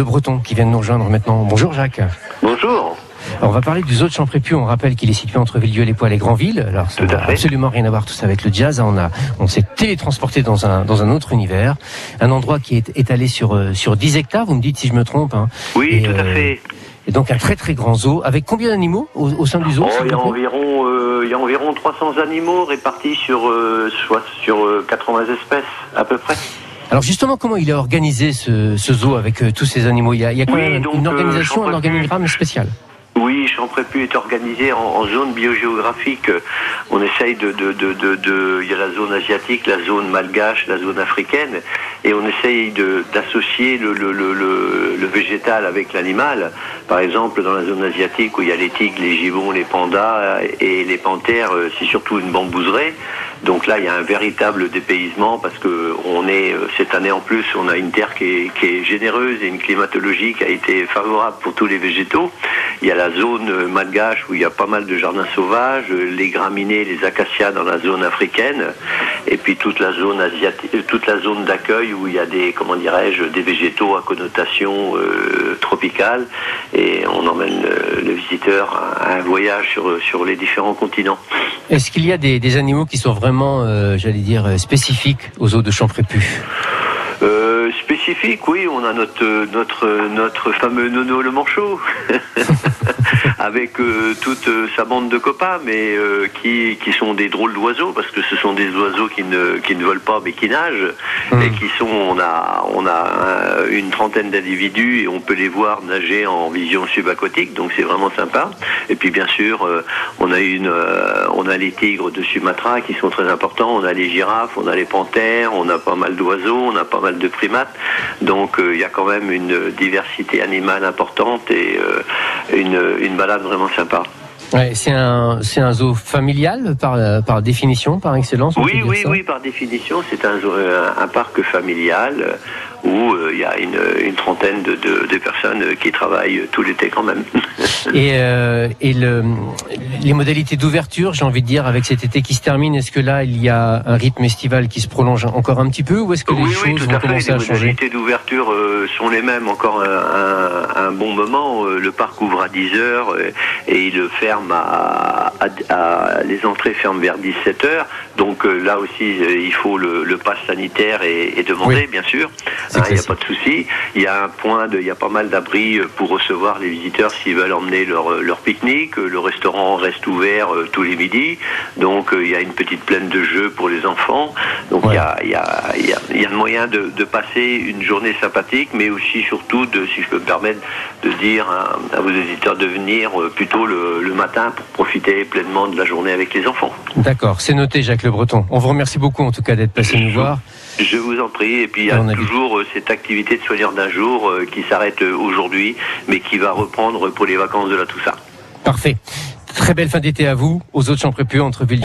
Le Breton qui vient de nous rejoindre maintenant. Bonjour Jacques. Bonjour. Alors, on va parler du zoo de Champrépieux. On rappelle qu'il est situé entre Villedieu-les-Poils et Grandville. Alors, ça Tout à n'a fait. absolument rien à voir tout ça avec le jazz. On a, on s'est télétransporté dans un, dans un autre univers. Un endroit qui est étalé sur, euh, sur 10 hectares. Vous me dites si je me trompe. hein. Oui, Et, tout à euh, fait. Et donc, un très très grand zoo. Avec combien d'animaux au, au sein du zoo Oh, s'il il, y a environ, euh, il y a environ 300 animaux répartis sur, euh, soit sur euh, 80 espèces à peu près. Alors, justement, comment il est organisé ce, ce zoo avec euh, tous ces animaux? Il y a, il y a quand Oui, même donc, une euh, organisation, un organigramme spécial? Oui, Champrépu est organisé en, en zone biogéographique. On essaye de, de, de, de, de- il y a la zone asiatique, la zone malgache, la zone africaine, et on essaye d'associer le, le, le, le, le végétal avec l'animal. Par exemple, dans la zone asiatique où il y a les tigres, les gibbons, les pandas et les panthères, euh, c'est surtout une bambouseraie. Donc là, il y a un véritable dépaysement parce que on est euh, cette année en plus, on a une terre qui est, généreuse et une climatologie qui a été favorable pour tous les végétaux. Il y a la zone malgache où il y a pas mal de jardins sauvages, les graminées, les acacias dans la zone africaine, et puis toute la zone asiatique, euh, toute la zone d'accueil où il y a des, comment dirais-je, des végétaux à connotation euh, tropicale, et on emmène le visiteur à un voyage sur les différents continents. Est-ce qu'il y a des animaux qui sont vraiment, euh, j'allais dire, euh, spécifiques aux zoo de Champrépu Euh, spécifique, oui, on a notre notre notre fameux Nono le manchot, avec euh, toute euh, sa bande de copains, mais euh, qui qui sont des drôles d'oiseaux parce que ce sont des oiseaux qui ne qui ne volent pas mais qui nagent. Mm. et qui sont on a on a une trentaine d'individus et on peut les voir nager en vision subaquatique donc c'est vraiment sympa. Et puis bien sûr on a une on a les tigres de Sumatra qui sont très importants on a les girafes on a les panthères on a pas mal d'oiseaux on a pas mal de primates donc euh, il y a quand même une diversité animale importante et euh, une une balade vraiment sympa Ouais, c'est un, c'est un zoo familial par, euh, par définition, par excellence. Oui, oui, oui, par définition, c'est un, zo- un, un parc familial euh, où euh, il y a une, une trentaine de, de- de personnes euh, qui travaillent tout l'été quand même. Et, euh, et le, les modalités d'ouverture, j'ai envie de dire, avec cet été qui se termine, est-ce que là, il y a un rythme estival qui se prolonge encore un petit peu ou est-ce que les oui, oui, choses tout vont à fait. commencer Les à changer? modalités d'ouverture euh, sont les mêmes encore un, un- un bon moment. Le parc ouvre à 10 heures et il ferme à, à- à- les entrées ferment vers 17 heures. Donc euh, là aussi, il faut le, le pass sanitaire et, et demander, Oui. bien sûr. C'est Hein, Il n'y a pas de souci. Il y a un point, de, il y a pas mal d'abris euh, pour recevoir les visiteurs s'ils veulent emmener leur, euh, leur pique-nique. Euh, Le restaurant reste ouvert tous les midis. Donc il y a une petite plaine de jeux pour les enfants. Donc Ouais. il y a, il y, a, il y, a, il y a le moyen de, de passer une journée sympathique, mais aussi surtout, de, si je peux me permettre, de dire à, à vos visiteurs de venir plutôt le, le matin pour profiter pleinement de la journée avec les enfants. D'accord, c'est noté, Jacques Le Breton. On vous remercie beaucoup en tout cas d'être passé nous voir. Je vous en prie. Et puis il y a toujours cette activité de soigneur d'un jour euh, qui s'arrête euh, aujourd'hui, mais qui va reprendre pour les vacances de la Toussaint. Parfait. Très belle fin d'été à vous, aux autres Champrépieux entre Ville